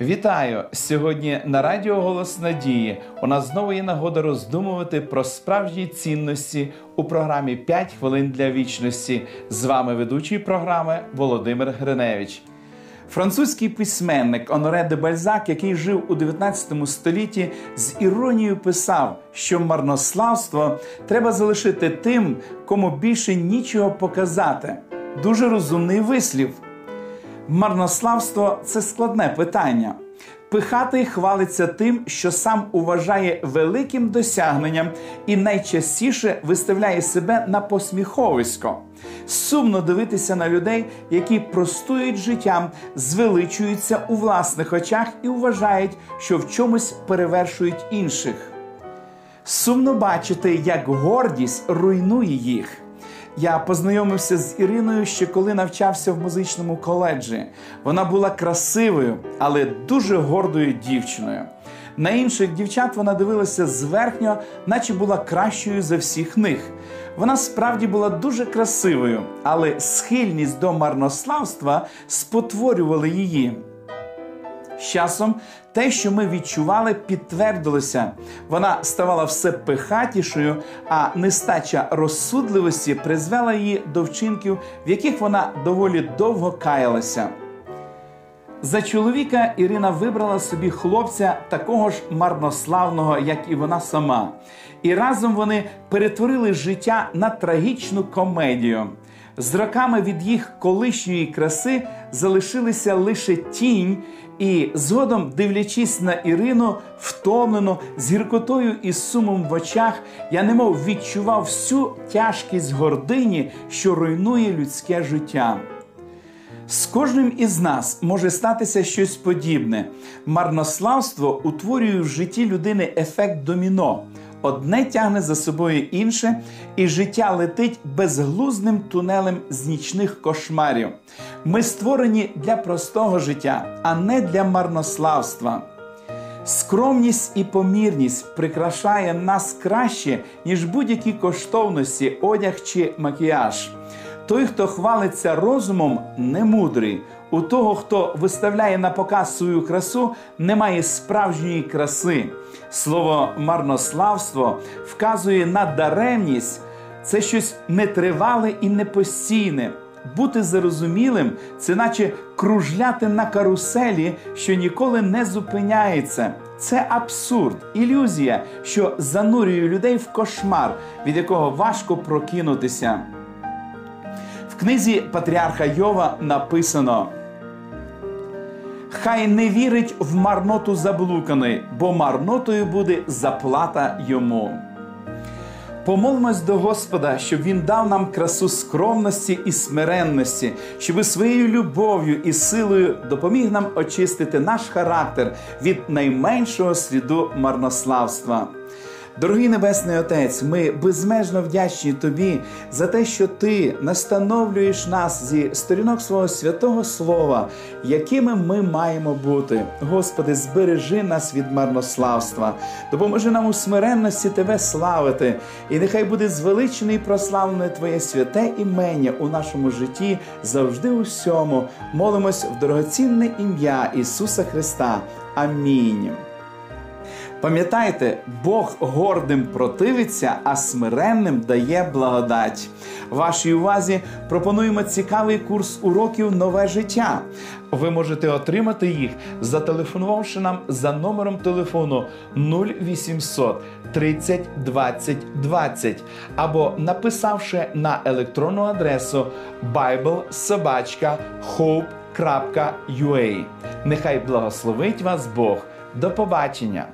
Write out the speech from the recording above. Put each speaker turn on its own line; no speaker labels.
Вітаю! Сьогодні на Радіо Голос Надії у нас знову є нагода роздумувати про справжні цінності у програмі «5 хвилин для вічності. З вами ведучий програми Володимир Гриневич. Французький письменник Оноре де Бальзак, який жив у 19 столітті, з іронією писав, що марнославство треба залишити тим, кому більше нічого показати. Дуже розумний вислів. Марнославство це складне питання. Пихатий хвалиться тим, що сам уважає великим досягненням і найчастіше виставляє себе на посміховисько. Сумно дивитися на людей, які простують життям, звеличуються у власних очах і вважають, що в чомусь перевершують інших. Сумно бачити, як гордість руйнує їх. Я познайомився з Іриною ще коли навчався в музичному коледжі. Вона була красивою, але дуже гордою дівчиною. На інших дівчат вона дивилася зверхньо, наче була кращою за всіх них. Вона справді була дуже красивою, але схильність до марнославства спотворювала її. З часом те, що ми відчували, підтвердилося. Вона ставала все пихатішою, а нестача розсудливості призвела її до вчинків, в яких вона доволі довго каялася. За чоловіка Ірина вибрала собі хлопця такого ж марнославного, як і вона сама. І разом вони перетворили життя на трагічну комедію. З роками від їх колишньої краси залишилися лише тінь, і згодом, дивлячись на Ірину, втомлено, з гіркотою і сумом в очах, я немов відчував всю тяжкість гордині, що руйнує людське життя. З кожним із нас може статися щось подібне. Марнославство утворює в житті людини ефект доміно. Одне тягне за собою інше, і життя летить безглузним тунелем з нічних кошмарів. Ми створені для простого життя, а не для марнославства. Скромність і помірність прикрашає нас краще, ніж будь-які коштовності, одяг чи макіяж. Той, хто хвалиться розумом, не мудрий. У того, хто виставляє на показ свою красу, немає справжньої краси. Слово марнославство вказує на даремність, це щось нетривале і непостійне. Бути зарозумілим це наче кружляти на каруселі, що ніколи не зупиняється. Це абсурд, ілюзія, що занурює людей в кошмар, від якого важко прокинутися. В книзі Патріарха Йова написано: Хай не вірить в марноту заблуканий, бо марнотою буде заплата йому. Помолимось до Господа, щоб Він дав нам красу скромності і смиренності, щоб своєю любов'ю і силою допоміг нам очистити наш характер від найменшого сліду марнославства. Дорогий Небесний Отець, ми безмежно вдячні Тобі за те, що Ти настановлюєш нас зі сторінок свого святого Слова, якими ми маємо бути. Господи, збережи нас від марнославства, допоможи нам у смиренності Тебе славити, і нехай буде звеличене і прославлене Твоє святе імення у нашому житті завжди у всьому. Молимось в дорогоцінне ім'я Ісуса Христа. Амінь. Пам'ятайте, Бог гордим противиться, а смиренним дає благодать. Вашій увазі пропонуємо цікавий курс уроків Нове життя. Ви можете отримати їх, зателефонувавши нам за номером телефону 0800 30 20 20 або написавши на електронну адресу biblesobachka.hope.ua. Нехай благословить вас Бог. До побачення!